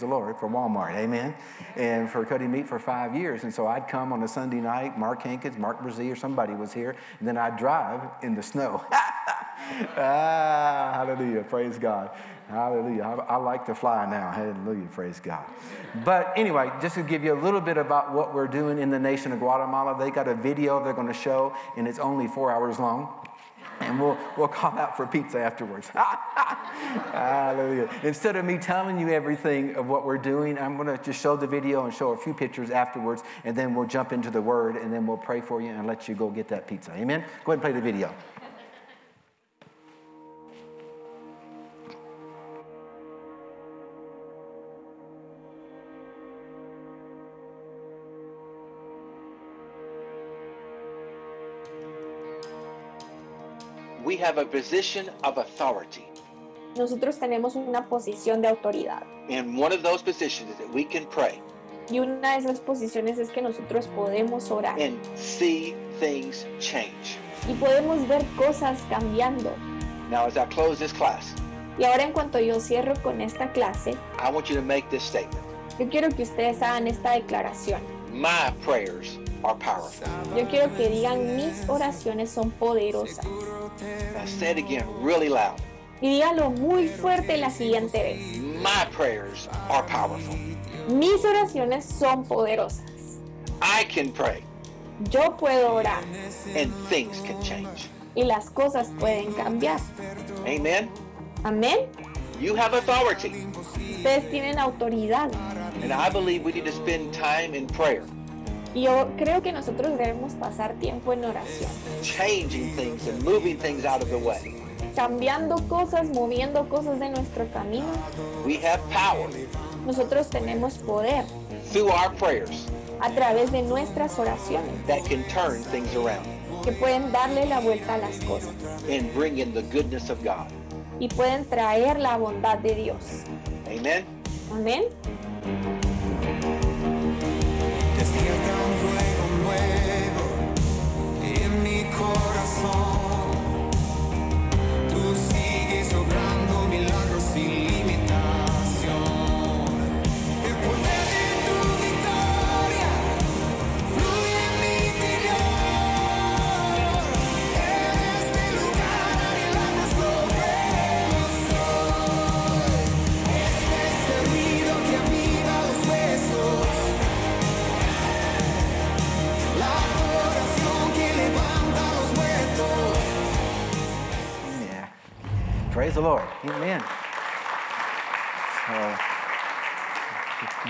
the Lord, for Walmart, amen, and for cutting meat for five years. And so I'd come on a Sunday night, Mark Hankins, Mark Brazee, or somebody was here, and then I'd drive in the snow. ah, hallelujah, praise God. Hallelujah. I, I, like to fly now. Hallelujah. Praise God. But anyway, just to give you a little bit about what we're doing in the nation of Guatemala, they got a video they're going to show, and it's only four hours long. And we'll, we'll call out for pizza afterwards. Hallelujah. Instead of me telling you everything of what we're doing, I'm going to just show the video and show a few pictures afterwards, and then we'll jump into the word, and then we'll pray for you and let you go get that pizza. Amen? Go ahead and play the video. We have a position of authority. Nosotros tenemos una posición de autoridad. And one of those positions is that we can pray. Y una de esas posiciones es que nosotros podemos orar. And see things change. Y podemos ver cosas cambiando. Now as I close this class, y ahora en cuanto yo cierro con esta clase, I want you to make this statement. Yo quiero que ustedes hagan esta declaración. My prayers are powerful. Yo quiero que digan mis oraciones son poderosas. Now say it again really loud. Y dígalo muy fuerte la siguiente vez. My prayers are powerful. Mis oraciones son poderosas. I can pray. Yo puedo orar. And things can change. Y las cosas pueden cambiar. Amen. Amén. You have authority. Ustedes tienen autoridad. And I believe we need to spend time in prayer. Yo creo que nosotros debemos pasar tiempo en oración. Changing things and moving things out of the way. Cambiando cosas, moviendo cosas de nuestro camino. We have power. Nosotros tenemos poder. Through our prayers. A través de nuestras oraciones. That can turn things around. Que pueden darle la vuelta a las cosas. And bring in the goodness of God. Y pueden traer la bondad de Dios. Amen. Amén. coração. Praise the Lord. Amen. So,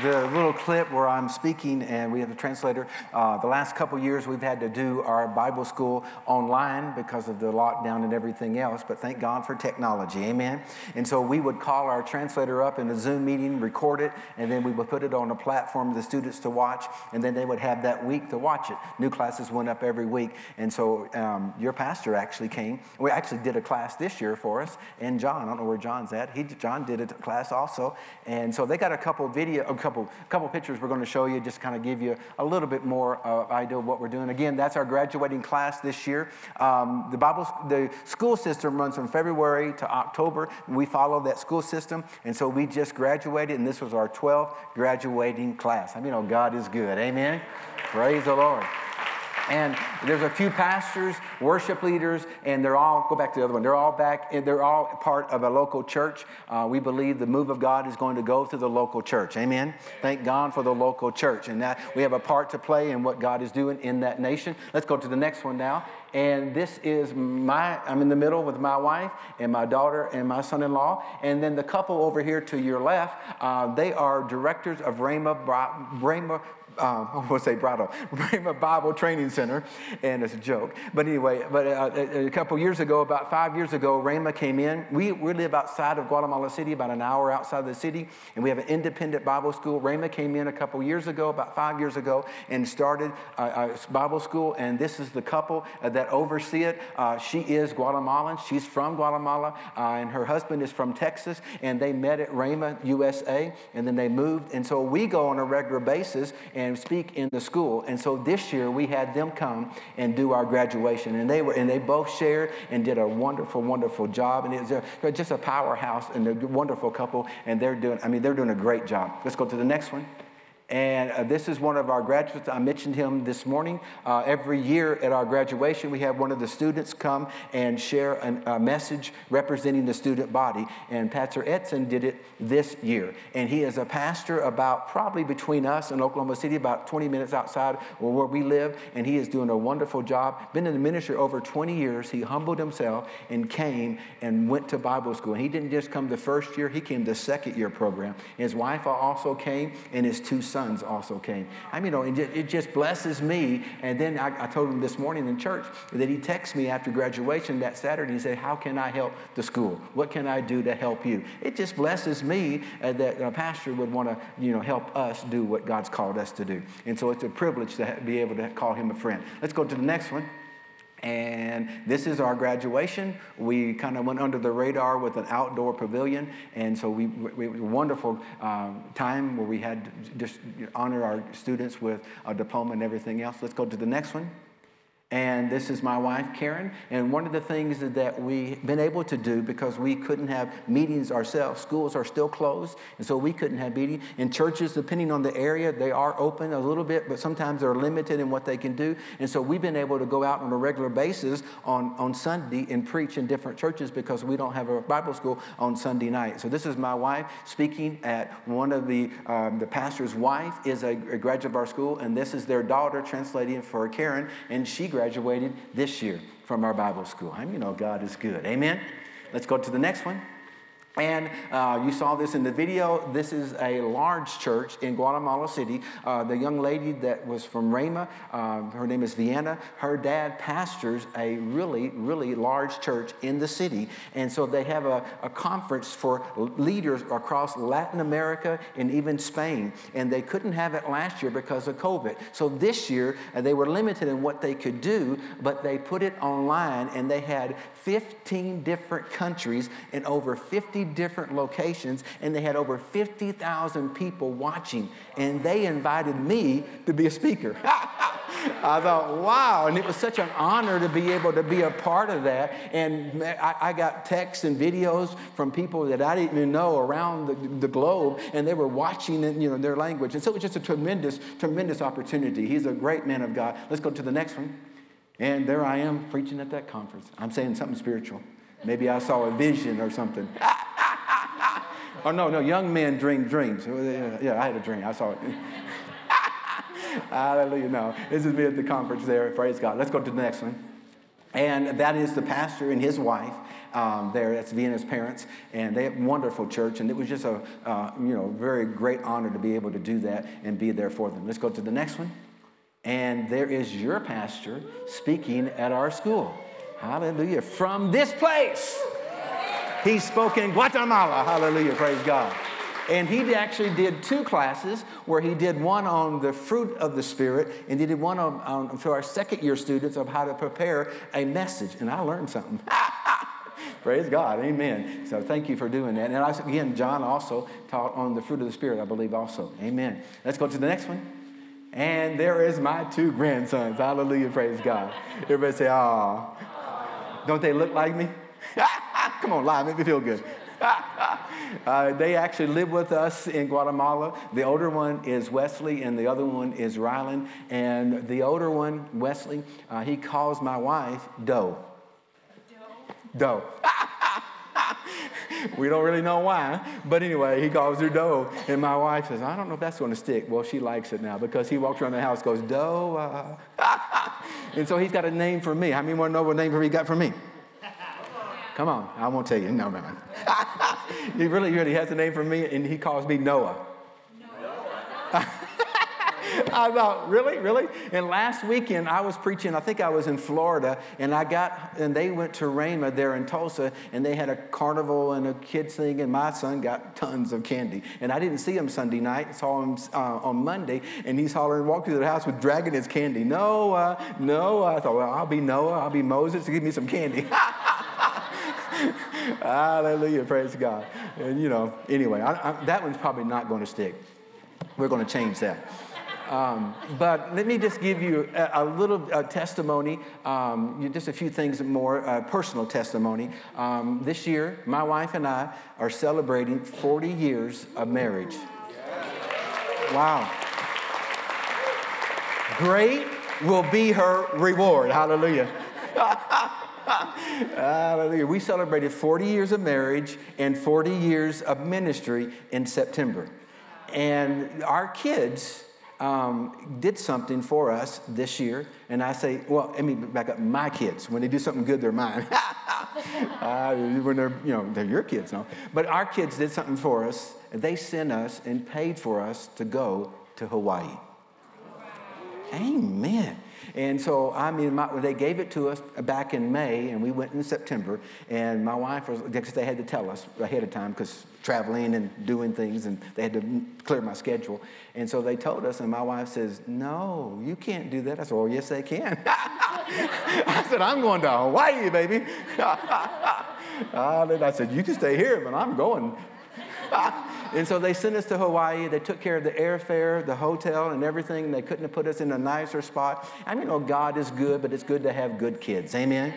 the little clip where I'm speaking and we have a translator. Uh, the last couple years we've had to do our Bible school online because of the lockdown and everything else, but thank God for technology. Amen. And so we would call our translator up in a Zoom meeting, record it, and then we would put it on a platform for the students to watch, and then they would have that week to watch it. New classes went up every week. And so um, your pastor actually came. We actually did a class this year for us, and John, I don't know where John's at. He, John did a class also. And so they got a couple video, couple, couple pictures we're going to show you, just kind of give you a little bit more uh, idea of what we're doing. Again, that's our graduating class this year. Um, the Bible, the school system runs from February to October. We follow that school system, and so we just graduated, and this was our 12th graduating class. I mean, oh, God is good. Amen. Praise the Lord. And there's a few pastors, worship leaders, and they're all, go back to the other one, they're all back, they're all part of a local church. Uh, we believe the move of God is going to go through the local church. Amen. Thank God for the local church. And that we have a part to play in what God is doing in that nation. Let's go to the next one now. And this is my, I'm in the middle with my wife and my daughter and my son in law. And then the couple over here to your left, uh, they are directors of Rhema, Rhema um, I to say Brado, Rhema Bible Training Center, and it's a joke. But anyway, but uh, a, couple years ago, about five years ago, Rhema came in. We, we live outside of Guatemala City, about an hour outside of the city, and we have an independent Bible school. Rhema came in a couple years ago, about five years ago, and started a, a Bible school. And this is the couple uh, that oversee it. Uh, she is Guatemalan. She's from Guatemala, uh, and her husband is from Texas. And they met at Rhema USA, and then they moved. And so we go on a regular basis. And and speak in the school. And so this year we had them come and do our graduation. And they were and they both shared and did a wonderful, wonderful job. And it was just a powerhouse and a wonderful couple. And they're doing, I mean, they're doing a great job. Let's go to the next one. And uh, this is one of our graduates. I mentioned him this morning. Uh, every year at our graduation, we have one of the students come and share an, a message representing the student body. And Pastor Edson did it this year. And he is a pastor about probably between us and Oklahoma City, about 20 minutes outside where we live. And he is doing a wonderful job. Been in the ministry over 20 years. He humbled himself and came and went to Bible school. And he didn't just come the first year, he came the second year program. His wife also came, and his two sons sons also came. I mean, you know, it just blesses me. And then I, I told him this morning in church that he texted me after graduation that Saturday. He said, How can I help the school? What can I do to help you? It just blesses me uh, that a pastor would want to, you know, help us do what God's called us to do. And so it's a privilege to be able to call him a friend. Let's go to the next one. And this is our graduation. We kind of went under the radar with an outdoor pavilion. And so we, we, a wonderful um, time where we had just honor our students with a diploma and everything else. Let's go to the next one. And this is my wife, Karen. And one of the things that we've been able to do because we couldn't have meetings ourselves, schools are still closed, and so we couldn't have meetings. In churches, depending on the area, they are open a little bit, but sometimes they're limited in what they can do. And so we've been able to go out on a regular basis on, on Sunday and preach in different churches because we don't have a Bible school on Sunday night. So this is my wife speaking at one of the, um, the pastor's wife is a, a graduate of our school, and this is their daughter translating for Karen, and she graduated this year from our Bible school. I mean, you know, God is good. Amen. Let's go to the next one. And uh, you saw this in the video. This is a large church in Guatemala City. Uh, the young lady that was from Rhema, uh, her name is Vienna. Her dad pastors a really, really large church in the city. And so they have a, a conference for leaders across Latin America and even Spain. And they couldn't have it last year because of COVID. So this year, uh, they were limited in what they could do, but they put it online and they had 15 different countries and over 50 different locations, and they had over 50,000 people watching. And they invited me to be a speaker. I thought, wow. And it was such an honor to be able to be a part of that. And I, I got texts and videos from people that I didn't even know around the, the globe, and they were watching in, you know, their language. And so it was just a tremendous, tremendous opportunity. He's a great man of God. Let's go to the next one. And there I am preaching at that conference. I'm saying something spiritual. Maybe I saw a vision or something. oh, no, no, young men dream dreams. Yeah, I had a dream. I saw it. Hallelujah. No, this is me at the conference there. Praise God. Let's go to the next one. And that is the pastor and his wife um, there. That's Vienna's parents. And they have a wonderful church. And it was just a uh, you know, very great honor to be able to do that and be there for them. Let's go to the next one. And there is your pastor speaking at our school. Hallelujah. From this place. He spoke in Guatemala. Hallelujah. Praise God. And he actually did two classes where he did one on the fruit of the Spirit and he did one on, on for our second year students of how to prepare a message. And I learned something. Praise God. Amen. So thank you for doing that. And I, again, John also taught on the fruit of the Spirit, I believe, also. Amen. Let's go to the next one. And there is my two grandsons. Hallelujah. Praise God. Everybody say, ah. Don't they look like me? Come on, lie, make me feel good. uh, they actually live with us in Guatemala. The older one is Wesley, and the other one is Rylan. And the older one, Wesley, uh, he calls my wife Doe. Doe. we don't really know why, but anyway, he calls her Doe. And my wife says, I don't know if that's going to stick. Well, she likes it now because he walks around the house, goes, Doe. Uh. and so he's got a name for me. How many want to know what name he got for me? Come on, I won't tell you. No, no, no. he really, really has a name for me, and he calls me Noah. Noah. I thought, really, really? And last weekend I was preaching, I think I was in Florida, and I got, and they went to Rhema there in Tulsa, and they had a carnival and a kids thing, and my son got tons of candy. And I didn't see him Sunday night, saw him uh, on Monday, and he's hollering, walked through the house with dragging his candy. Noah, Noah. I thought, well, I'll be Noah, I'll be Moses, to give me some candy. Hallelujah, praise God. And you know, anyway, I, I, that one's probably not going to stick. We're going to change that. Um, but let me just give you a, a little uh, testimony, um, just a few things more, uh, personal testimony. Um, this year, my wife and I are celebrating 40 years of marriage. Wow. Great will be her reward. Hallelujah. Hallelujah. We celebrated 40 years of marriage and 40 years of ministry in September. And our kids um, did something for us this year. And I say, well, let me back up. My kids, when they do something good, they're mine. uh, when they're, you know, they're your kids, no. But our kids did something for us. They sent us and paid for us to go to Hawaii. Amen. And so, I mean, my, they gave it to us back in May, and we went in September. And my wife was, because they had to tell us ahead of time, because traveling and doing things, and they had to clear my schedule. And so they told us, and my wife says, No, you can't do that. I said, Oh, yes, they can. I said, I'm going to Hawaii, baby. I said, You can stay here, but I'm going. and so they sent us to Hawaii. They took care of the airfare, the hotel, and everything. They couldn't have put us in a nicer spot. I mean, oh, God is good, but it's good to have good kids. Amen.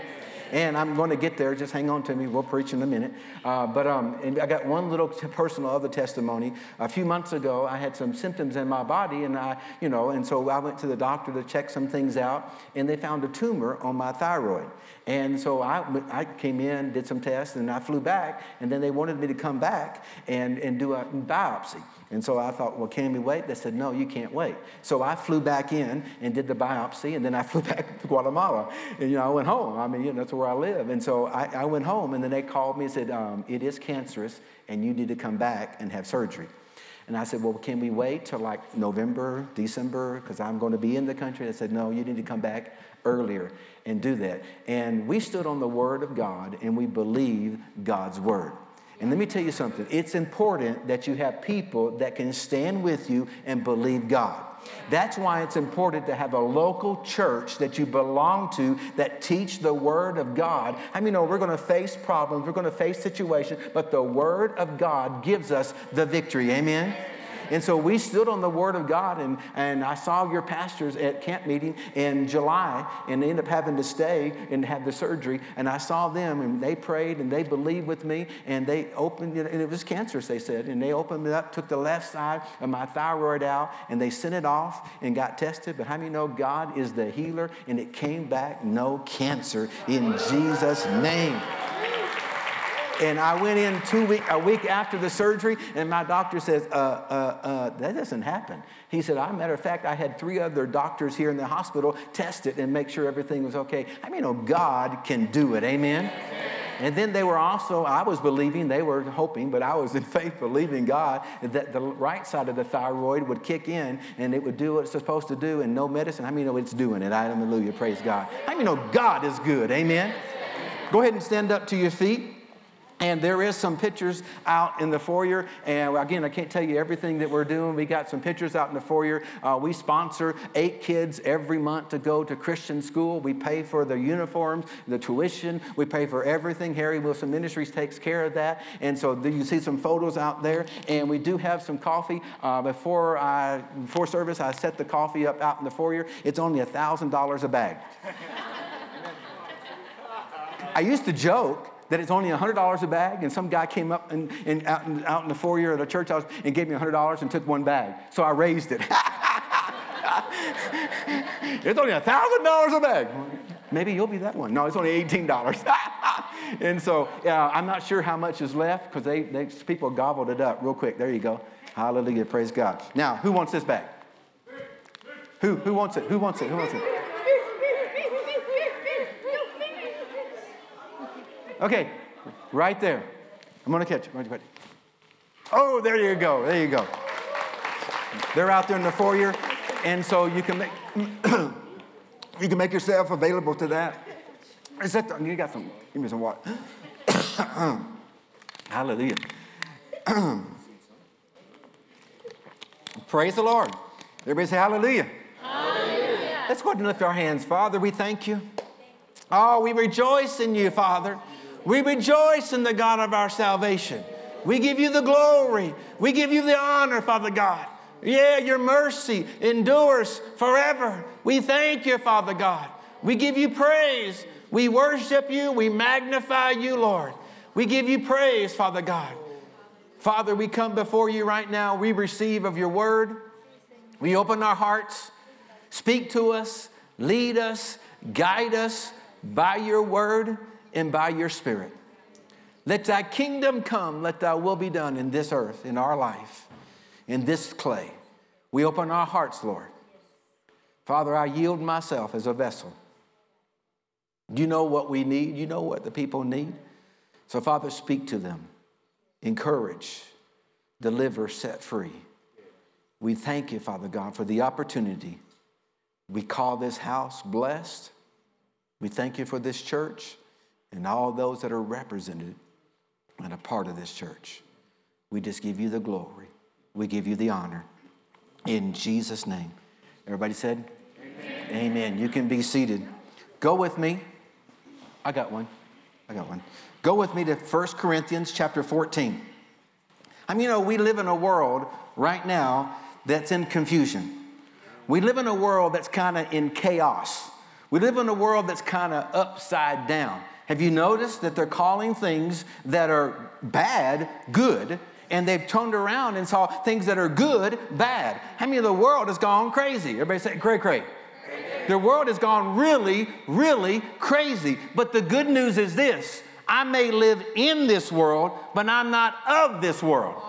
And I'm going to get there. Just hang on to me. We'll preach in a minute. Uh, but um, I got one little t- personal other testimony. A few months ago, I had some symptoms in my body, and I, you know, and so I went to the doctor to check some things out, and they found a tumor on my thyroid. And so I, I came in, did some tests, and I flew back, and then they wanted me to come back and, and do a biopsy. And so I thought, well, can we wait? They said, no, you can't wait. So I flew back in and did the biopsy, and then I flew back to Guatemala. And, you know, I went home. I mean, you know, that's where I live. And so I, I went home, and then they called me and said, um, it is cancerous, and you need to come back and have surgery. And I said, well, can we wait till like November, December, because I'm going to be in the country? They said, no, you need to come back earlier and do that. And we stood on the word of God, and we believe God's word. And let me tell you something it's important that you have people that can stand with you and believe God. That's why it's important to have a local church that you belong to that teach the Word of God. I mean, know we're going to face problems, we're going to face situations, but the Word of God gives us the victory. Amen? And so we stood on the Word of God, and, and I saw your pastors at camp meeting in July, and ended up having to stay and have the surgery. And I saw them, and they prayed, and they believed with me, and they opened it, and it was cancerous, they said. And they opened it up, took the left side of my thyroid out, and they sent it off and got tested. But how many know God is the healer, and it came back no cancer in Jesus' name. And I went in two week, a week after the surgery, and my doctor says, uh, uh, uh, that doesn't happen. He said, "I matter of fact, I had three other doctors here in the hospital test it and make sure everything was okay. I mean, oh, God can do it. Amen. And then they were also, I was believing, they were hoping, but I was in faith believing God that the right side of the thyroid would kick in and it would do what it's supposed to do and no medicine. I mean, know it's doing it. Hallelujah. Praise God. I mean, know God is good. Amen. Go ahead and stand up to your feet. And there is some pictures out in the foyer. And again, I can't tell you everything that we're doing. We got some pictures out in the foyer. Uh, we sponsor eight kids every month to go to Christian school. We pay for their uniforms, the tuition. We pay for everything. Harry Wilson Ministries takes care of that. And so you see some photos out there. And we do have some coffee. Uh, before I, before service, I set the coffee up out in the foyer. It's only a thousand dollars a bag. I used to joke that it's only $100 a bag, and some guy came up and, and out, in, out in the foyer at a church house and gave me $100 and took one bag. So I raised it. it's only $1,000 a bag. Maybe you'll be that one. No, it's only $18. and so uh, I'm not sure how much is left because they, they, people gobbled it up real quick. There you go. Hallelujah. Praise God. Now, who wants this bag? Who, who wants it? Who wants it? Who wants it? Okay, right there. I'm gonna catch it. Oh, there you go. There you go. They're out there in the foyer, and so you can make you can make yourself available to that. Is that the, you got some? Give me some water. Hallelujah. Praise the Lord. Everybody say hallelujah. hallelujah. Let's go ahead and lift our hands. Father, we thank you. Oh, we rejoice in you, Father. We rejoice in the God of our salvation. We give you the glory. We give you the honor, Father God. Yeah, your mercy endures forever. We thank you, Father God. We give you praise. We worship you. We magnify you, Lord. We give you praise, Father God. Father, we come before you right now. We receive of your word. We open our hearts. Speak to us, lead us, guide us by your word and by your spirit. Let thy kingdom come, let thy will be done in this earth, in our life, in this clay. We open our hearts, Lord. Father, I yield myself as a vessel. You know what we need, you know what the people need. So, Father, speak to them, encourage, deliver, set free. We thank you, Father God, for the opportunity. We call this house blessed. We thank you for this church and all those that are represented and a part of this church. We just give you the glory. We give you the honor. In Jesus' name. Everybody said? Amen. Amen. You can be seated. Go with me. I got one. I got one. Go with me to 1 Corinthians chapter 14. I mean, you know, we live in a world right now that's in confusion. We live in a world that's kind of in chaos. We live in a world that's kind of upside down. Have you noticed that they're calling things that are bad good, and they've turned around and saw things that are good bad? How many of the world has gone crazy? Everybody say cray cray. The world has gone really, really crazy. But the good news is this I may live in this world, but I'm not of this world.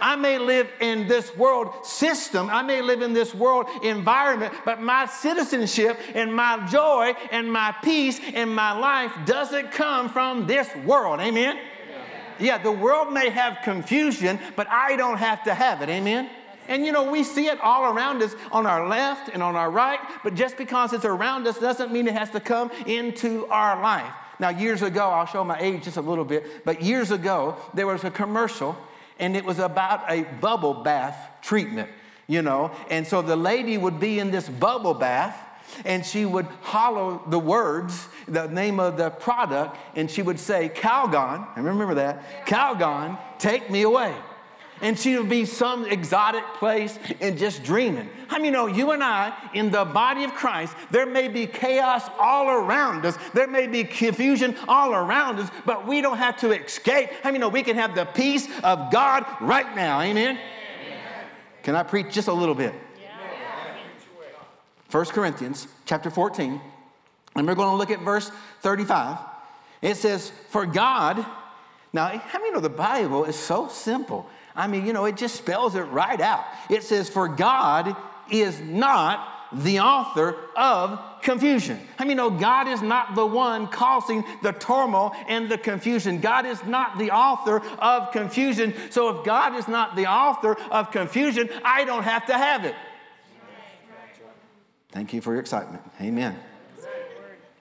I may live in this world system, I may live in this world environment, but my citizenship and my joy and my peace and my life doesn't come from this world. Amen? Yeah, the world may have confusion, but I don't have to have it. Amen? And you know, we see it all around us on our left and on our right, but just because it's around us doesn't mean it has to come into our life. Now, years ago, I'll show my age just a little bit, but years ago, there was a commercial and it was about a bubble bath treatment, you know. And so the lady would be in this bubble bath and she would hollow the words, the name of the product, and she would say, Calgon, I remember that, Calgon, take me away and she would be some exotic place and just dreaming. How I many know you and I, in the body of Christ, there may be chaos all around us, there may be confusion all around us, but we don't have to escape. How I many know we can have the peace of God right now? Amen? Amen. Can I preach just a little bit? 1 Corinthians chapter 14, and we're going to look at verse 35. It says, For God, now, how many know the Bible is so simple? I mean, you know, it just spells it right out. It says, For God is not the author of confusion. I mean, no, God is not the one causing the turmoil and the confusion. God is not the author of confusion. So if God is not the author of confusion, I don't have to have it. Thank you for your excitement. Amen.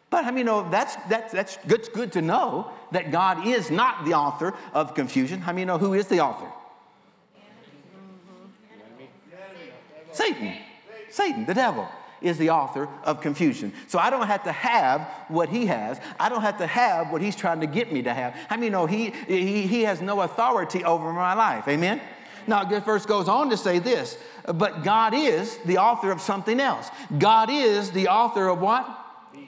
But I mean, no, that's, that's, that's good, good to know that God is not the author of confusion. I mean, know who is the author? Satan. Satan, the devil, is the author of confusion. So I don't have to have what he has. I don't have to have what he's trying to get me to have. I mean, no, he, he, he has no authority over my life. Amen? Now, this verse goes on to say this, but God is the author of something else. God is the author of what? Peace.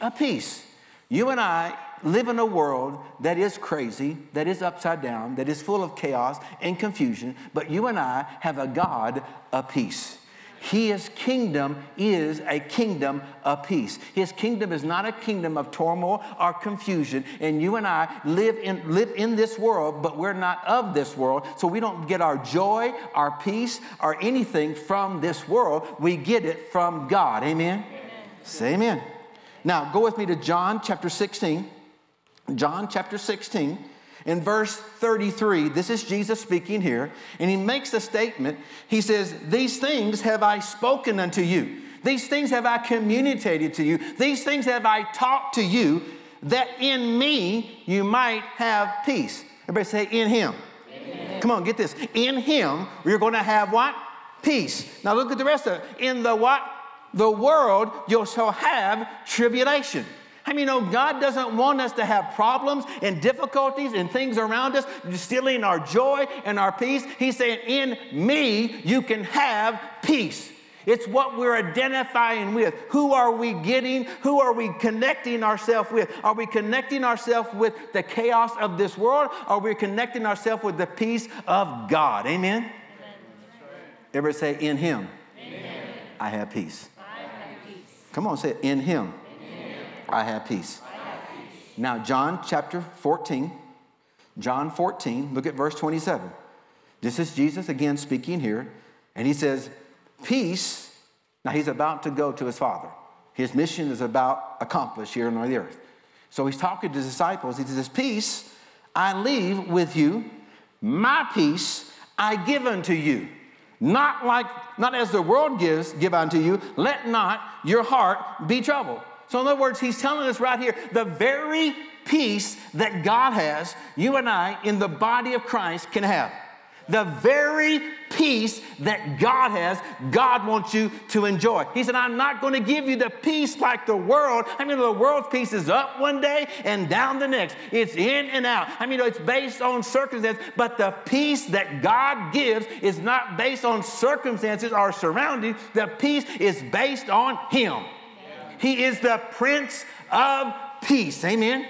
A peace. You and I live in a world that is crazy, that is upside down, that is full of chaos and confusion, but you and I have a God of peace. His kingdom is a kingdom of peace. His kingdom is not a kingdom of turmoil or confusion. And you and I live in, live in this world, but we're not of this world. So we don't get our joy, our peace, or anything from this world. We get it from God. Amen? amen. Say amen. Now go with me to John chapter 16. John chapter 16, in verse 33, this is Jesus speaking here, and he makes a statement. He says, These things have I spoken unto you. These things have I communicated to you. These things have I taught to you, that in me you might have peace. Everybody say, In him. Amen. Come on, get this. In him, you're going to have what? Peace. Now look at the rest of it. In the what? The world, you shall have tribulation. I mean, you know, God doesn't want us to have problems and difficulties and things around us stealing our joy and our peace. He's saying, In me, you can have peace. It's what we're identifying with. Who are we getting? Who are we connecting ourselves with? Are we connecting ourselves with the chaos of this world? Or are we connecting ourselves with the peace of God? Amen? Amen. Everybody say, In Him, Amen. I have peace. I have peace. Come on, say it. In Him, I have peace. Now, John chapter 14, John 14, look at verse 27. This is Jesus again speaking here, and he says, Peace, now he's about to go to his Father. His mission is about accomplished here on the earth. So he's talking to his disciples. He says, Peace I leave with you, my peace I give unto you. Not like, not as the world gives, give unto you, let not your heart be troubled. So, in other words, he's telling us right here the very peace that God has, you and I in the body of Christ can have. The very peace that God has, God wants you to enjoy. He said, I'm not going to give you the peace like the world. I mean, the world's peace is up one day and down the next. It's in and out. I mean, it's based on circumstances, but the peace that God gives is not based on circumstances or surroundings. The peace is based on Him. He is the Prince of Peace. Amen.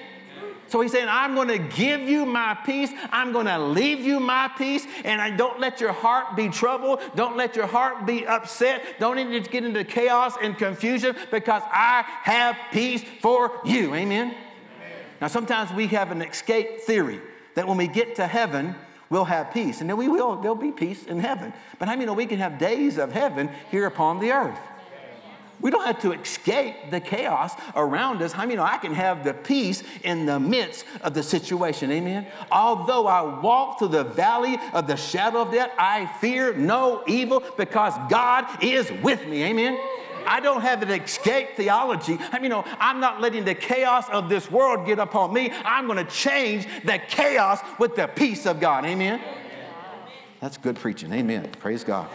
So he's saying, I'm going to give you my peace. I'm going to leave you my peace. And I don't let your heart be troubled. Don't let your heart be upset. Don't need to get into chaos and confusion because I have peace for you. Amen? Amen. Now, sometimes we have an escape theory that when we get to heaven, we'll have peace. And then we will, there'll be peace in heaven. But I know we can have days of heaven here upon the earth? We don't have to escape the chaos around us. I mean, I can have the peace in the midst of the situation. Amen. Although I walk through the valley of the shadow of death, I fear no evil because God is with me. Amen. I don't have an escape theology. I mean, you know, I'm not letting the chaos of this world get upon me. I'm going to change the chaos with the peace of God. Amen. That's good preaching. Amen. Praise God.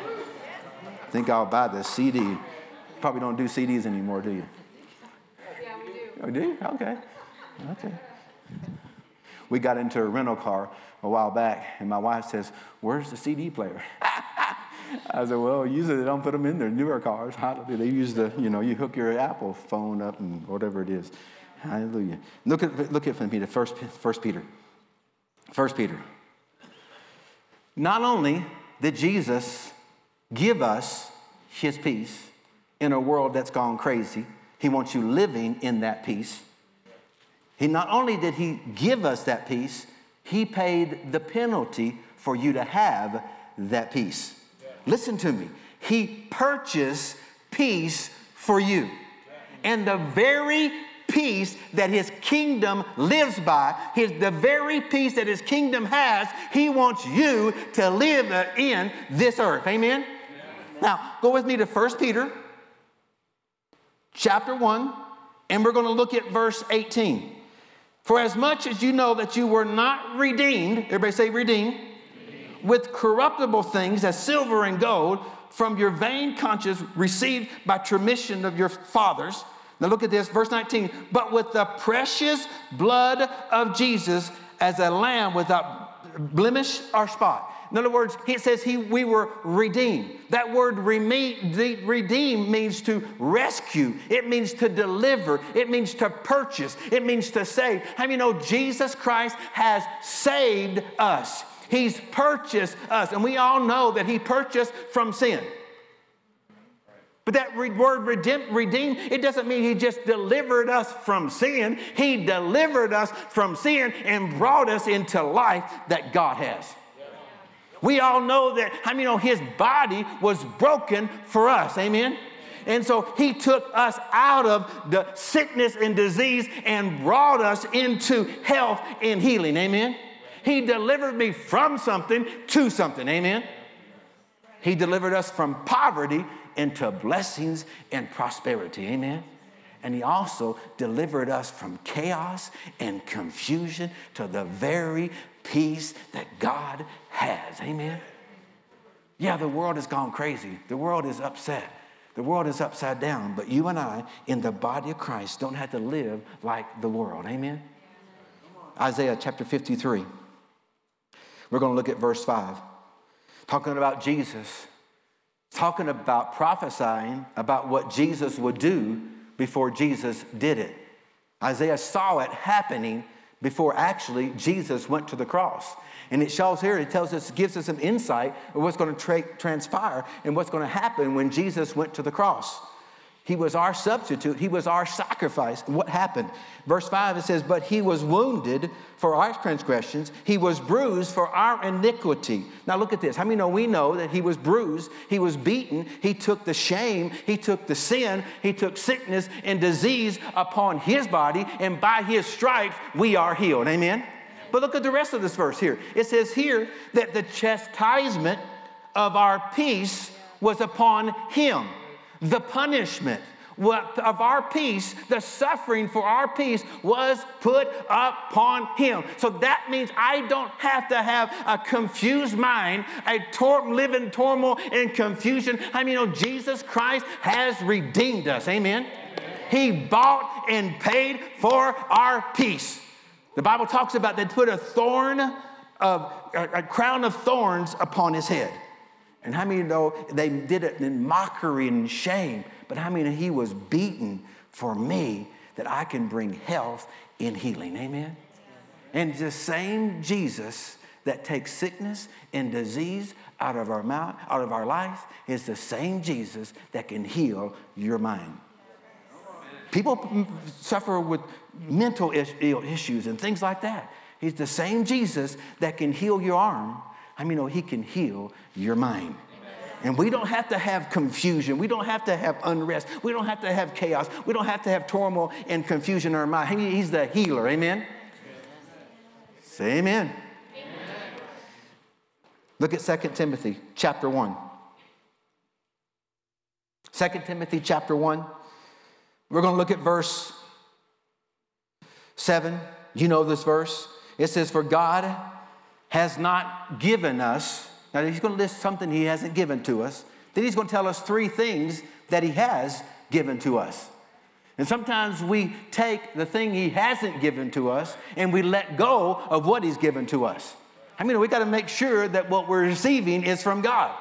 I think I'll buy the CD probably don't do CDs anymore, do you? Yeah, we do. Oh, do you? Okay. Okay. We got into a rental car a while back, and my wife says, Where's the CD player? I said, Well, usually they don't put them in their newer cars. They use the, you know, you hook your Apple phone up and whatever it is. Hallelujah. Look at, look at Peter, first, first Peter. First Peter. Not only did Jesus give us his peace, in a world that's gone crazy. He wants you living in that peace. He not only did he give us that peace, he paid the penalty for you to have that peace. Yeah. Listen to me. He purchased peace for you. And the very peace that his kingdom lives by, his, the very peace that his kingdom has, he wants you to live in this earth. Amen? Yeah. Now, go with me to 1 Peter chapter 1, and we're going to look at verse 18. For as much as you know that you were not redeemed, everybody say redeemed, redeemed. with corruptible things as silver and gold from your vain conscience received by tradition of your fathers. Now look at this, verse 19. But with the precious blood of Jesus as a lamb without blemish or spot. In other words, he says he, we were redeemed. That word redeem means to rescue. It means to deliver. It means to purchase. It means to save. How many know Jesus Christ has saved us? He's purchased us. And we all know that he purchased from sin. But that word redeem, redeem, it doesn't mean he just delivered us from sin. He delivered us from sin and brought us into life that God has. We all know that, I mean, you know, his body was broken for us. Amen? And so he took us out of the sickness and disease and brought us into health and healing. Amen? He delivered me from something to something. Amen? He delivered us from poverty into blessings and prosperity. Amen? And he also delivered us from chaos and confusion to the very peace that God has. Amen? Yeah, the world has gone crazy. The world is upset. The world is upside down, but you and I, in the body of Christ, don't have to live like the world. Amen? Isaiah chapter 53. We're going to look at verse 5. Talking about Jesus, talking about prophesying about what Jesus would do before Jesus did it. Isaiah saw it happening before actually Jesus went to the cross. And it shows here, it tells us, gives us some insight of what's going to tra- transpire and what's going to happen when Jesus went to the cross. He was our substitute, He was our sacrifice. What happened? Verse 5 it says, But He was wounded for our transgressions, He was bruised for our iniquity. Now look at this. How many know we know that He was bruised, He was beaten, He took the shame, He took the sin, He took sickness and disease upon His body, and by His stripes we are healed. Amen? But look at the rest of this verse here. It says here that the chastisement of our peace was upon him. The punishment of our peace, the suffering for our peace was put upon him. So that means I don't have to have a confused mind, a tor- live in turmoil and confusion. I mean, you know, Jesus Christ has redeemed us. Amen. He bought and paid for our peace. The Bible talks about they put a thorn of a crown of thorns upon his head. And how many know they did it in mockery and shame? But how many he was beaten for me that I can bring health in healing? Amen. And the same Jesus that takes sickness and disease out of our mouth, out of our life, is the same Jesus that can heal your mind. People suffer with mental issues and things like that. He's the same Jesus that can heal your arm. I mean, know he can heal your mind. And we don't have to have confusion. We don't have to have unrest. We don't have to have chaos. We don't have to have turmoil and confusion in our mind. He's the healer. Amen? Say amen. amen. Look at 2 Timothy chapter 1. 2 Timothy chapter 1. We're going to look at verse 7. You know this verse. It says, For God has not given us, now he's going to list something he hasn't given to us. Then he's going to tell us three things that he has given to us. And sometimes we take the thing he hasn't given to us and we let go of what he's given to us. I mean, we got to make sure that what we're receiving is from God.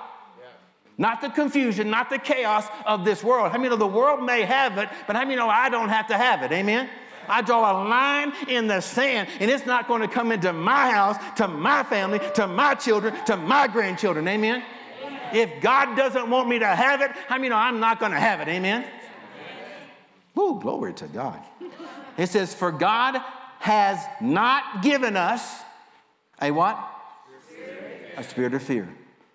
Not the confusion, not the chaos of this world. I mean, the world may have it, but I mean, know I don't have to have it. Amen? I draw a line in the sand, and it's not going to come into my house, to my family, to my children, to my grandchildren. Amen? If God doesn't want me to have it, I mean, I'm not going to have it. Amen? Woo, glory to God. It says, For God has not given us a what? A spirit of fear,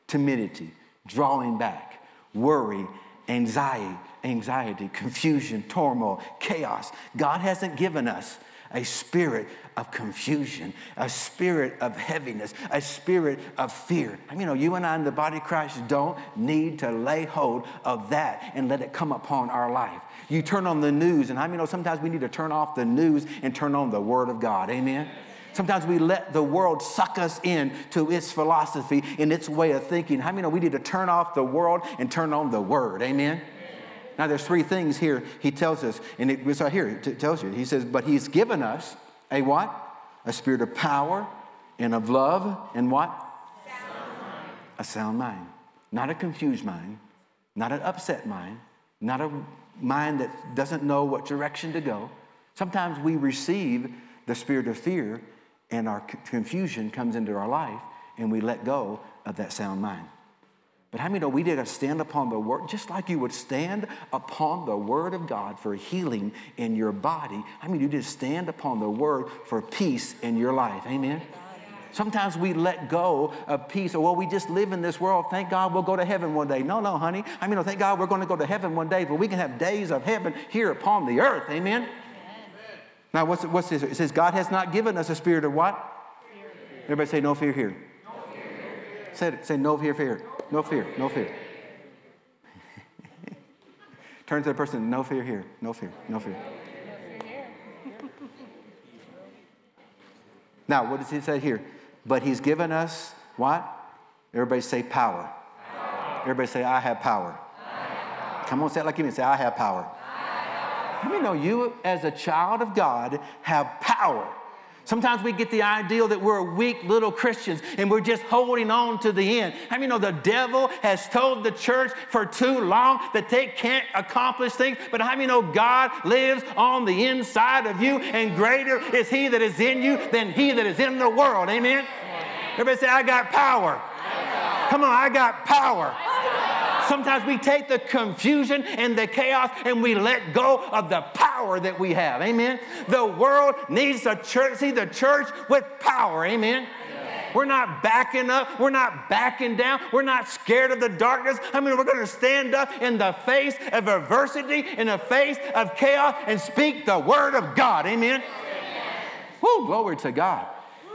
timidity, drawing back, worry, anxiety, anxiety, confusion, turmoil, chaos. God hasn't given us a spirit of confusion, a spirit of heaviness, a spirit of fear. You know, you and I in the body of Christ don't need to lay hold of that and let it come upon our life. You turn on the news, and I mean, you know, sometimes we need to turn off the news and turn on the Word of God. Amen. Sometimes we let the world suck us in to its philosophy and its way of thinking. How many know we need to turn off the world and turn on the word? Amen? Now, there's three things here he tells us, and it, it's right here. It tells you. He says, But he's given us a what? A spirit of power and of love and what? Sound a sound mind. Not a confused mind, not an upset mind, not a mind that doesn't know what direction to go. Sometimes we receive the spirit of fear and our confusion comes into our life and we let go of that sound mind. But how many know we did to stand upon the word, just like you would stand upon the word of God for healing in your body? I mean, you did stand upon the word for peace in your life. Amen. Sometimes we let go of peace, or well, we just live in this world. Thank God we'll go to heaven one day. No, no, honey. I mean, thank God we're going to go to heaven one day, but we can have days of heaven here upon the earth. Amen. Now, what's, what's this? It says, God has not given us a spirit of what? Fear. Everybody say, no fear here. No fear, fear. Say, it, say, no fear, fear. No fear, no fear. Turn to the person, no fear here. No fear, no fear. now, what does he say here? But he's given us what? Everybody say power. power. Everybody say, I have power. I have power. Come on, say it like you mean. Say, I have power. Let me know you, as a child of God, have power? Sometimes we get the ideal that we're weak little Christians and we're just holding on to the end. How many know the devil has told the church for too long that they can't accomplish things? But how many know God lives on the inside of you and greater is he that is in you than he that is in the world? Amen? Everybody say, I got power. Come on, I got power. Sometimes we take the confusion and the chaos and we let go of the power that we have. Amen. The world needs a church, see the church with power. Amen. We're not backing up. We're not backing down. We're not scared of the darkness. I mean, we're going to stand up in the face of adversity, in the face of chaos, and speak the word of God. Amen. Woo, glory to God.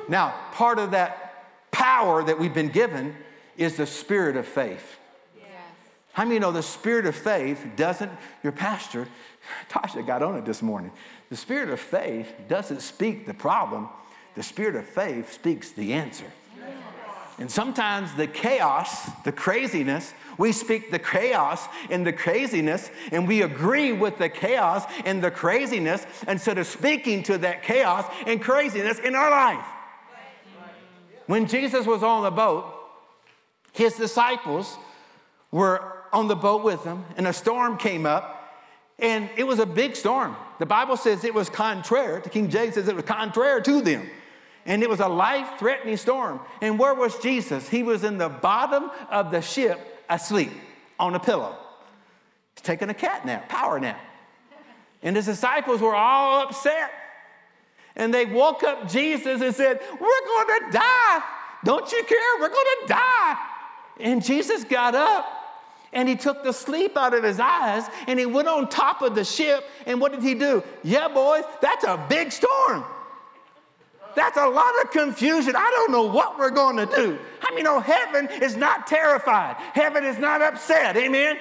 Now, part of that power that we've been given is the spirit of faith. How many you know the spirit of faith doesn't, your pastor, Tasha got on it this morning. The spirit of faith doesn't speak the problem, the spirit of faith speaks the answer. And sometimes the chaos, the craziness, we speak the chaos and the craziness, and we agree with the chaos and the craziness instead of speaking to that chaos and craziness in our life. When Jesus was on the boat, his disciples were on the boat with them, and a storm came up, and it was a big storm. The Bible says it was contrary, the King James says it was contrary to them. And it was a life threatening storm. And where was Jesus? He was in the bottom of the ship asleep on a pillow, He's taking a cat nap, power nap. And his disciples were all upset. And they woke up Jesus and said, We're going to die. Don't you care? We're going to die. And Jesus got up and he took the sleep out of his eyes and he went on top of the ship. And what did he do? Yeah, boys, that's a big storm. That's a lot of confusion. I don't know what we're going to do. I mean, know heaven is not terrified, heaven is not upset. Amen?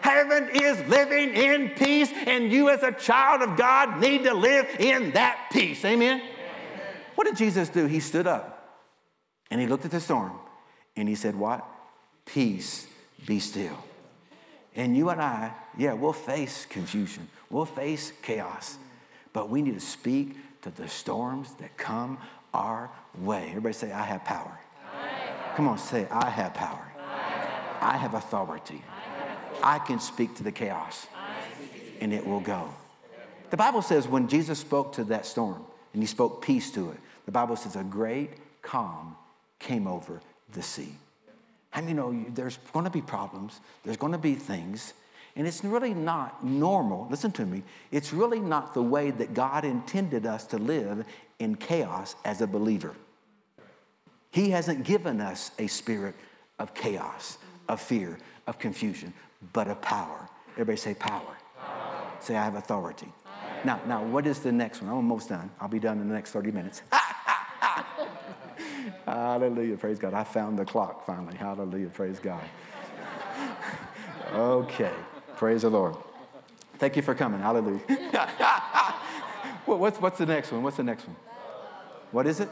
Heaven is living in peace, and you, as a child of God, need to live in that peace. Amen? Amen? What did Jesus do? He stood up and he looked at the storm and he said, What? Peace be still. And you and I, yeah, we'll face confusion, we'll face chaos, but we need to speak to the storms that come our way. Everybody say, I have power. Come on, say, I have power. I have, authority. I can speak to the chaos, and it will go. The Bible says when Jesus spoke to that storm and he spoke peace to it, the Bible says a great calm came over the sea. Mean, you know, there's going to be problems, there's going to be things, and it's really not normal. Listen to me. It's really not the way that God intended us to live in chaos as a believer. He hasn't given us a spirit of chaos, of fear, of confusion, but of power. Everybody say power. power. Say, I have authority. Now, now, what is the next one? I'm almost done. I'll be done in the next 30 minutes. Ah! Hallelujah. Praise God. I found the clock finally. Hallelujah. Praise God. okay. Praise the Lord. Thank you for coming. Hallelujah. what's, what's the next one? What's the next one? What is it?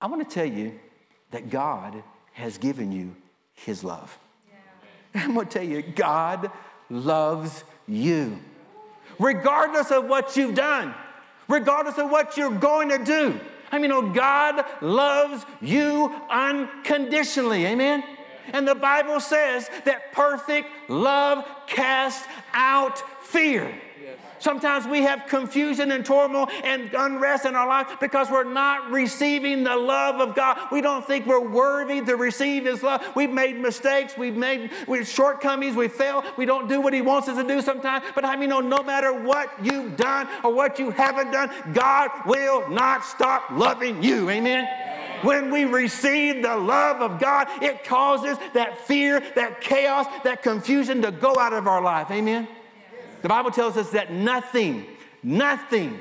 I want to tell you that God has given you his love. I'm going to tell you, God loves you. Regardless of what you've done, regardless of what you're going to do, I mean, oh, God loves you unconditionally. Amen? And the Bible says that perfect love casts out fear. Sometimes we have confusion and turmoil and unrest in our life because we're not receiving the love of God. We don't think we're worthy to receive His love. We've made mistakes. We've made we shortcomings. We fail. We don't do what He wants us to do sometimes. But I mean, no, no matter what you've done or what you haven't done, God will not stop loving you. Amen. When we receive the love of God, it causes that fear, that chaos, that confusion to go out of our life. Amen. The Bible tells us that nothing, nothing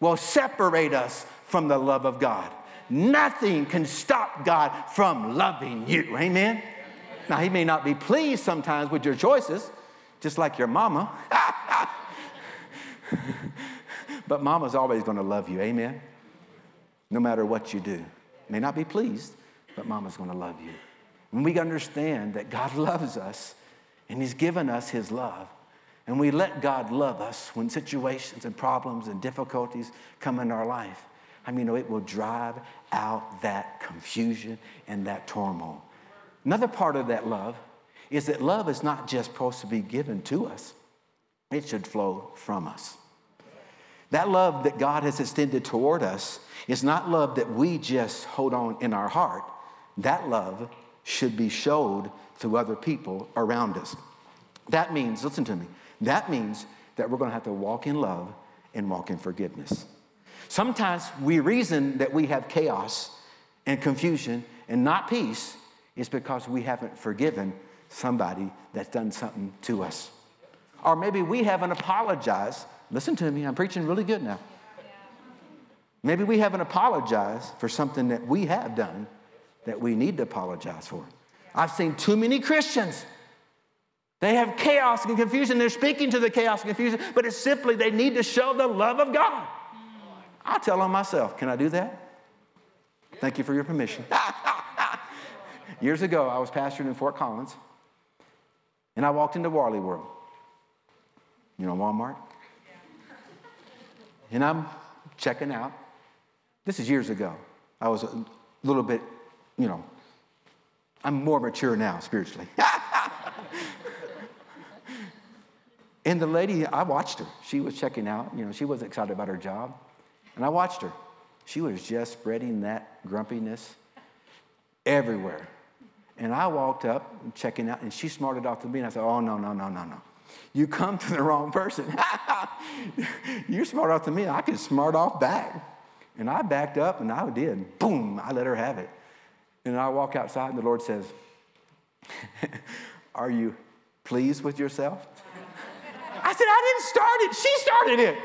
will separate us from the love of God. Nothing can stop God from loving you. Amen? Now, He may not be pleased sometimes with your choices, just like your mama. but mama's always going to love you. Amen? No matter what you do. May not be pleased, but mama's going to love you. When we understand that God loves us, and He's given us His love. And we let God love us when situations and problems and difficulties come in our life. I mean, it will drive out that confusion and that turmoil. Another part of that love is that love is not just supposed to be given to us, it should flow from us. That love that God has extended toward us is not love that we just hold on in our heart. That love should be showed through other people around us. That means, listen to me, that means that we're going to have to walk in love and walk in forgiveness. Sometimes we reason that we have chaos and confusion and not peace is because we haven't forgiven somebody that's done something to us. Or maybe we haven't apologized. Listen to me, I'm preaching really good now. Maybe we haven't apologized for something that we have done that we need to apologize for. I've seen too many Christians. They have chaos and confusion. They're speaking to the chaos and confusion, but it's simply they need to show the love of God. I tell them myself, can I do that? Thank you for your permission. Years ago, I was pastoring in Fort Collins, and I walked into Wally World. You know Walmart? And I'm checking out. This is years ago. I was a little bit, you know, I'm more mature now spiritually. and the lady, I watched her. She was checking out. You know, she wasn't excited about her job. And I watched her. She was just spreading that grumpiness everywhere. And I walked up and checking out, and she smarted off to me, and I said, Oh, no, no, no, no, no. You come to the wrong person. You're smart off to me, I can smart off back. And I backed up, and I did. Boom, I let her have it. And I walk outside, and the Lord says, Are you pleased with yourself? I said, I didn't start it. She started it.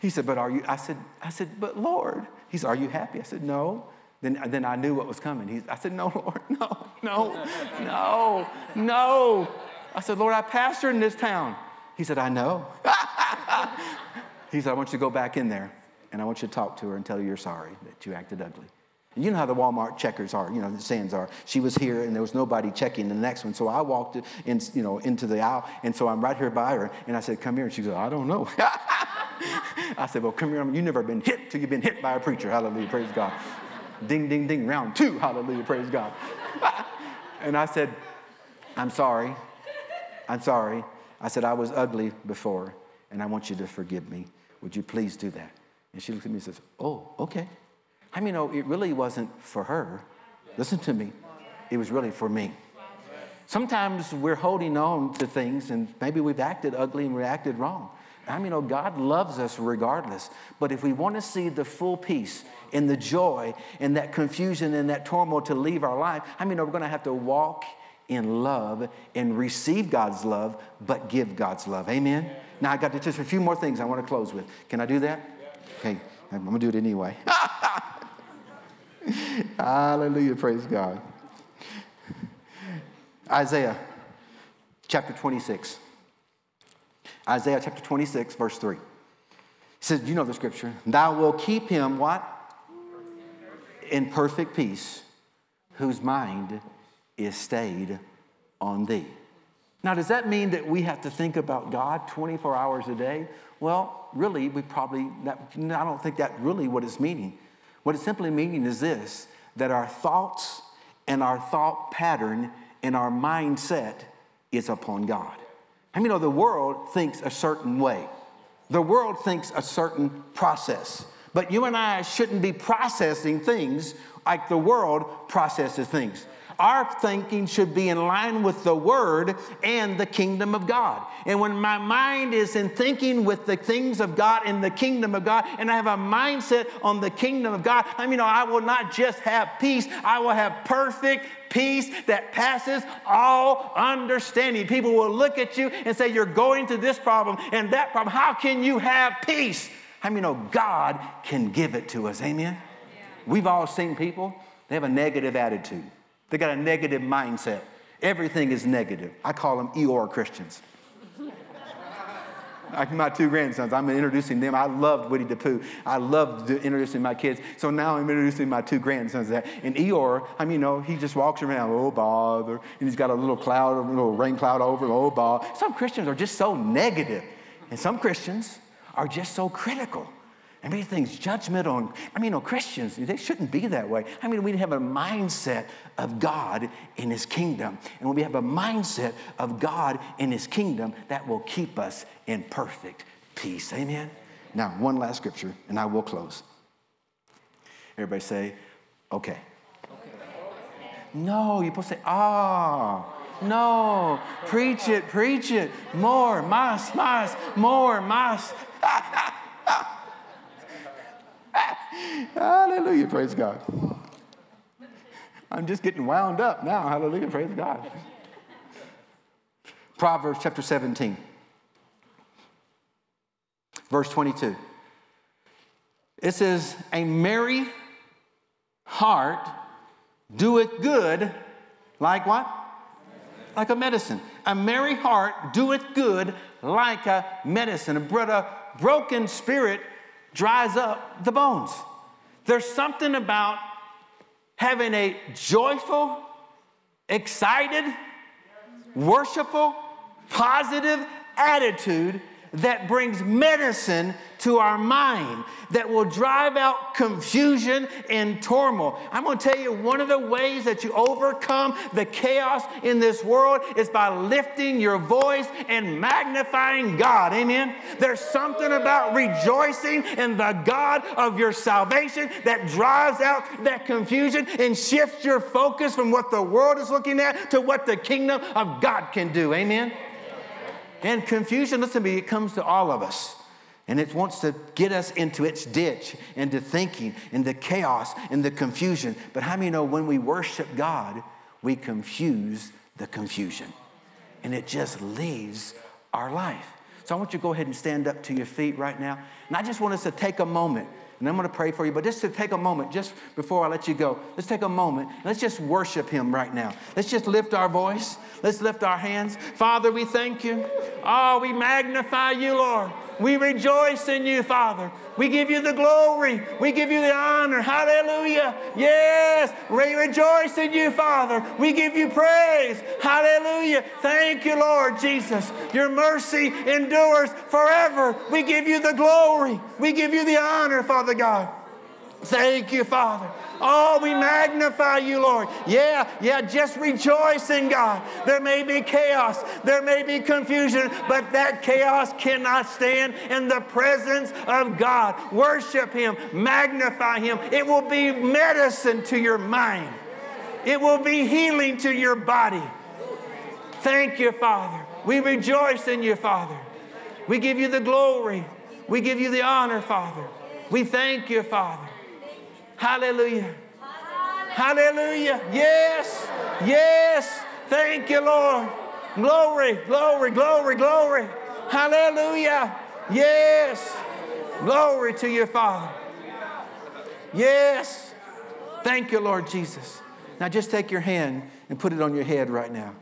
He said, But are you? I said, I said, But Lord. He said, Are you happy? I said, No. Then, then I knew what was coming. He, I said, No, Lord, no, no, no, no. I said, Lord, I pastor in this town. He said, I know. he said, I want you to go back in there and I want you to talk to her and tell her you're sorry that you acted ugly. You know how the Walmart checkers are, you know, the sands are. She was here and there was nobody checking the next one. So I walked in, you know, into the aisle and so I'm right here by her and I said, come here. And she goes, I don't know. I said, well, come here. You've never been hit till you've been hit by a preacher. Hallelujah. Praise God. Ding, ding, ding, round two. Hallelujah, praise God. and I said, I'm sorry. I'm sorry. I said, I was ugly before, and I want you to forgive me. Would you please do that? And she looked at me and says, Oh, okay. I mean, no, it really wasn't for her. Listen to me. It was really for me. Sometimes we're holding on to things, and maybe we've acted ugly and reacted wrong. I mean, oh, God loves us regardless. But if we want to see the full peace and the joy and that confusion and that turmoil to leave our life, I mean, oh, we're going to have to walk in love and receive God's love, but give God's love. Amen? Now, I got just a few more things I want to close with. Can I do that? Okay, I'm going to do it anyway. Hallelujah. Praise God. Isaiah chapter 26. Isaiah chapter 26, verse 3. He says, You know the scripture. Thou will keep him what? In perfect peace, whose mind is stayed on thee. Now, does that mean that we have to think about God 24 hours a day? Well, really, we probably, that, I don't think that really what it's meaning. What it's simply meaning is this that our thoughts and our thought pattern and our mindset is upon God. I mean, you know, the world thinks a certain way. The world thinks a certain process. But you and I shouldn't be processing things like the world processes things. Our thinking should be in line with the Word and the kingdom of God. And when my mind is in thinking with the things of God and the kingdom of God, and I have a mindset on the kingdom of God, I mean, I will not just have peace, I will have perfect peace that passes all understanding. People will look at you and say, You're going to this problem and that problem. How can you have peace? I mean, oh, God can give it to us. Amen? Yeah. We've all seen people, they have a negative attitude. They got a negative mindset. Everything is negative. I call them Eeyore Christians. my two grandsons. I'm introducing them. I loved Winnie the Pooh. I loved introducing my kids. So now I'm introducing my two grandsons. That and Eeyore, I mean, you know, he just walks around, oh bother, and he's got a little cloud, a little rain cloud over oh bother. Some Christians are just so negative, and some Christians are just so critical. And many things judgmental. I mean, know, Christians, they shouldn't be that way. I mean, we have a mindset of God in His kingdom. And when we have a mindset of God in His kingdom, that will keep us in perfect peace. Amen? Now, one last scripture, and I will close. Everybody say, okay. No, you're supposed to say, ah. No, preach it, preach it. More, mas, mas, more, mas. Hallelujah, praise God. I'm just getting wound up now. Hallelujah, praise God. Proverbs chapter 17, verse 22. It says, A merry heart doeth good like what? Like a medicine. A merry heart doeth good like a medicine. A broken spirit dries up the bones. There's something about having a joyful, excited, worshipful, positive attitude that brings medicine to our mind that will drive out confusion and turmoil. I'm going to tell you one of the ways that you overcome the chaos in this world is by lifting your voice and magnifying God. Amen. There's something about rejoicing in the God of your salvation that drives out that confusion and shifts your focus from what the world is looking at to what the kingdom of God can do. Amen. And confusion, listen to me, it comes to all of us. And it wants to get us into its ditch, into thinking, into chaos, into confusion. But how many know when we worship God, we confuse the confusion? And it just leaves our life. So I want you to go ahead and stand up to your feet right now. And I just want us to take a moment and I'm going to pray for you. But just to take a moment, just before I let you go, let's take a moment. Let's just worship Him right now. Let's just lift our voice. Let's lift our hands. Father, we thank you. Oh, we magnify you, Lord. We rejoice in you, Father. We give you the glory. We give you the honor. Hallelujah. Yes, we rejoice in you, Father. We give you praise. Hallelujah. Thank you, Lord Jesus. Your mercy endures forever. We give you the glory. We give you the honor, Father God. Thank you, Father. Oh, we magnify you, Lord. Yeah, yeah, just rejoice in God. There may be chaos, there may be confusion, but that chaos cannot stand in the presence of God. Worship Him, magnify Him. It will be medicine to your mind, it will be healing to your body. Thank you, Father. We rejoice in you, Father. We give you the glory. We give you the honor, Father. We thank you, Father. Hallelujah. Hallelujah. Yes. Yes. Thank you, Lord. Glory, glory, glory, glory. Hallelujah. Yes. Glory to your Father. Yes. Thank you, Lord Jesus. Now just take your hand and put it on your head right now.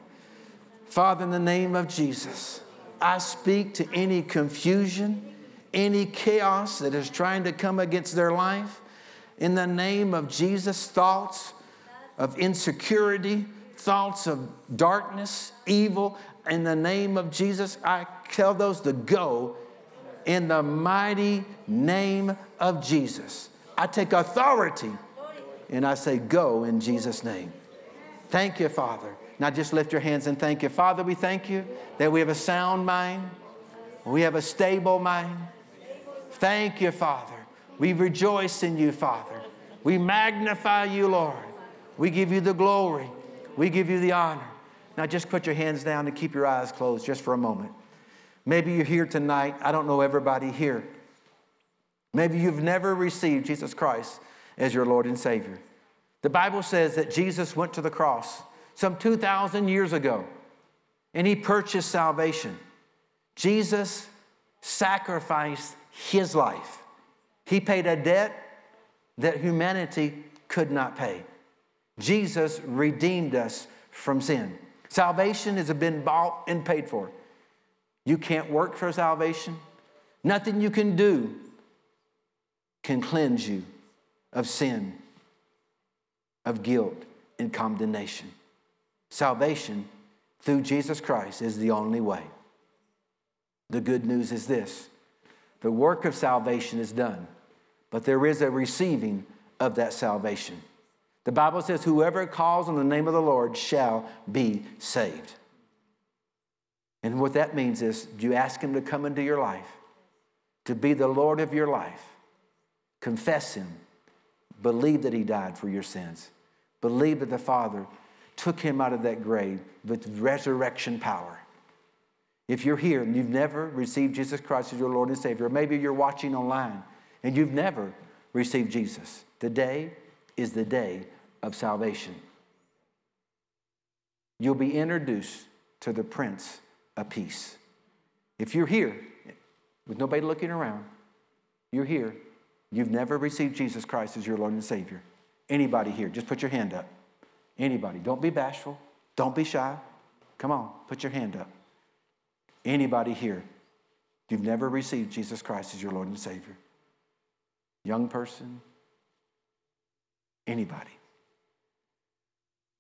Father, in the name of Jesus, I speak to any confusion, any chaos that is trying to come against their life in the name of Jesus, thoughts of insecurity, thoughts of darkness, evil, in the name of Jesus, I tell those to go in the mighty name of Jesus. I take authority and I say, Go in Jesus' name. Thank you, Father. Now just lift your hands and thank you. Father, we thank you that we have a sound mind, we have a stable mind. Thank you, Father. We rejoice in you, Father. We magnify you, Lord. We give you the glory. We give you the honor. Now, just put your hands down and keep your eyes closed just for a moment. Maybe you're here tonight. I don't know everybody here. Maybe you've never received Jesus Christ as your Lord and Savior. The Bible says that Jesus went to the cross some 2,000 years ago and he purchased salvation. Jesus sacrificed his life. He paid a debt that humanity could not pay. Jesus redeemed us from sin. Salvation has been bought and paid for. You can't work for salvation. Nothing you can do can cleanse you of sin, of guilt, and condemnation. Salvation through Jesus Christ is the only way. The good news is this the work of salvation is done, but there is a receiving of that salvation. The Bible says, Whoever calls on the name of the Lord shall be saved. And what that means is you ask Him to come into your life, to be the Lord of your life. Confess Him. Believe that He died for your sins. Believe that the Father took Him out of that grave with resurrection power. If you're here and you've never received Jesus Christ as your Lord and Savior, maybe you're watching online and you've never received Jesus, today is the day of salvation. You'll be introduced to the Prince of Peace. If you're here with nobody looking around, you're here, you've never received Jesus Christ as your Lord and Savior. Anybody here, just put your hand up. Anybody, don't be bashful, don't be shy. Come on, put your hand up. Anybody here, you've never received Jesus Christ as your Lord and Savior. Young person, anybody.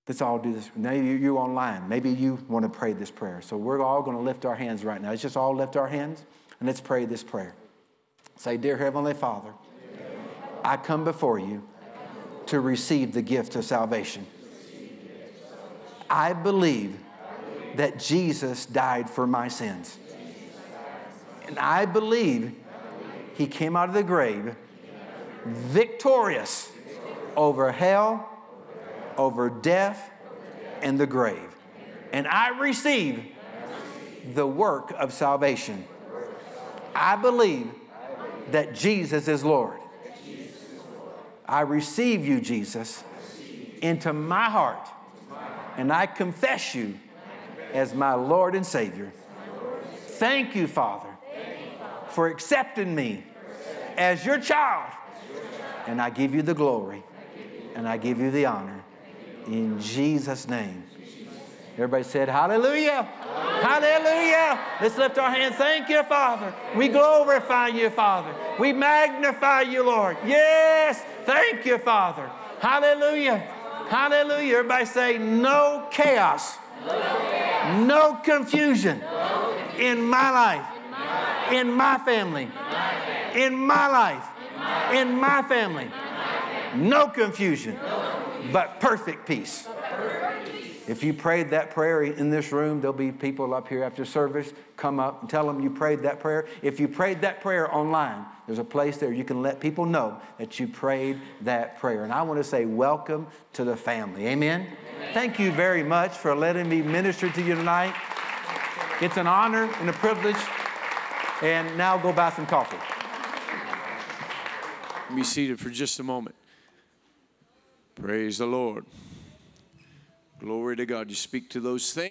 Let's all do this. Maybe you're online. Maybe you want to pray this prayer. So we're all going to lift our hands right now. Let's just all lift our hands and let's pray this prayer. Say, Dear Heavenly Father, I come before you to receive the gift of salvation. I believe that Jesus died for my sins. And I believe he came out of the grave victorious over hell, over death, and the grave. And I receive the work of salvation. I believe that Jesus is Lord. I receive you, Jesus, into my heart, and I confess you as my Lord and Savior. Thank you, Father, for accepting me as your child. And I give you the glory and I give you the honor. In Jesus' name. Everybody said, Hallelujah. Hallelujah. Let's lift our hands. Thank you, Father. We glorify you, Father. We magnify you, Lord. Yes. Thank you, Father. Hallelujah. Hallelujah. Everybody say, No chaos. No confusion in my life, in my family, in my life, in my family. No confusion, but perfect peace. If you prayed that prayer in this room, there'll be people up here after service. Come up and tell them you prayed that prayer. If you prayed that prayer online, there's a place there you can let people know that you prayed that prayer. And I want to say, welcome to the family. Amen? Amen. Thank you very much for letting me minister to you tonight. It's an honor and a privilege. And now go buy some coffee. Be seated for just a moment. Praise the Lord. Glory to God. You speak to those things.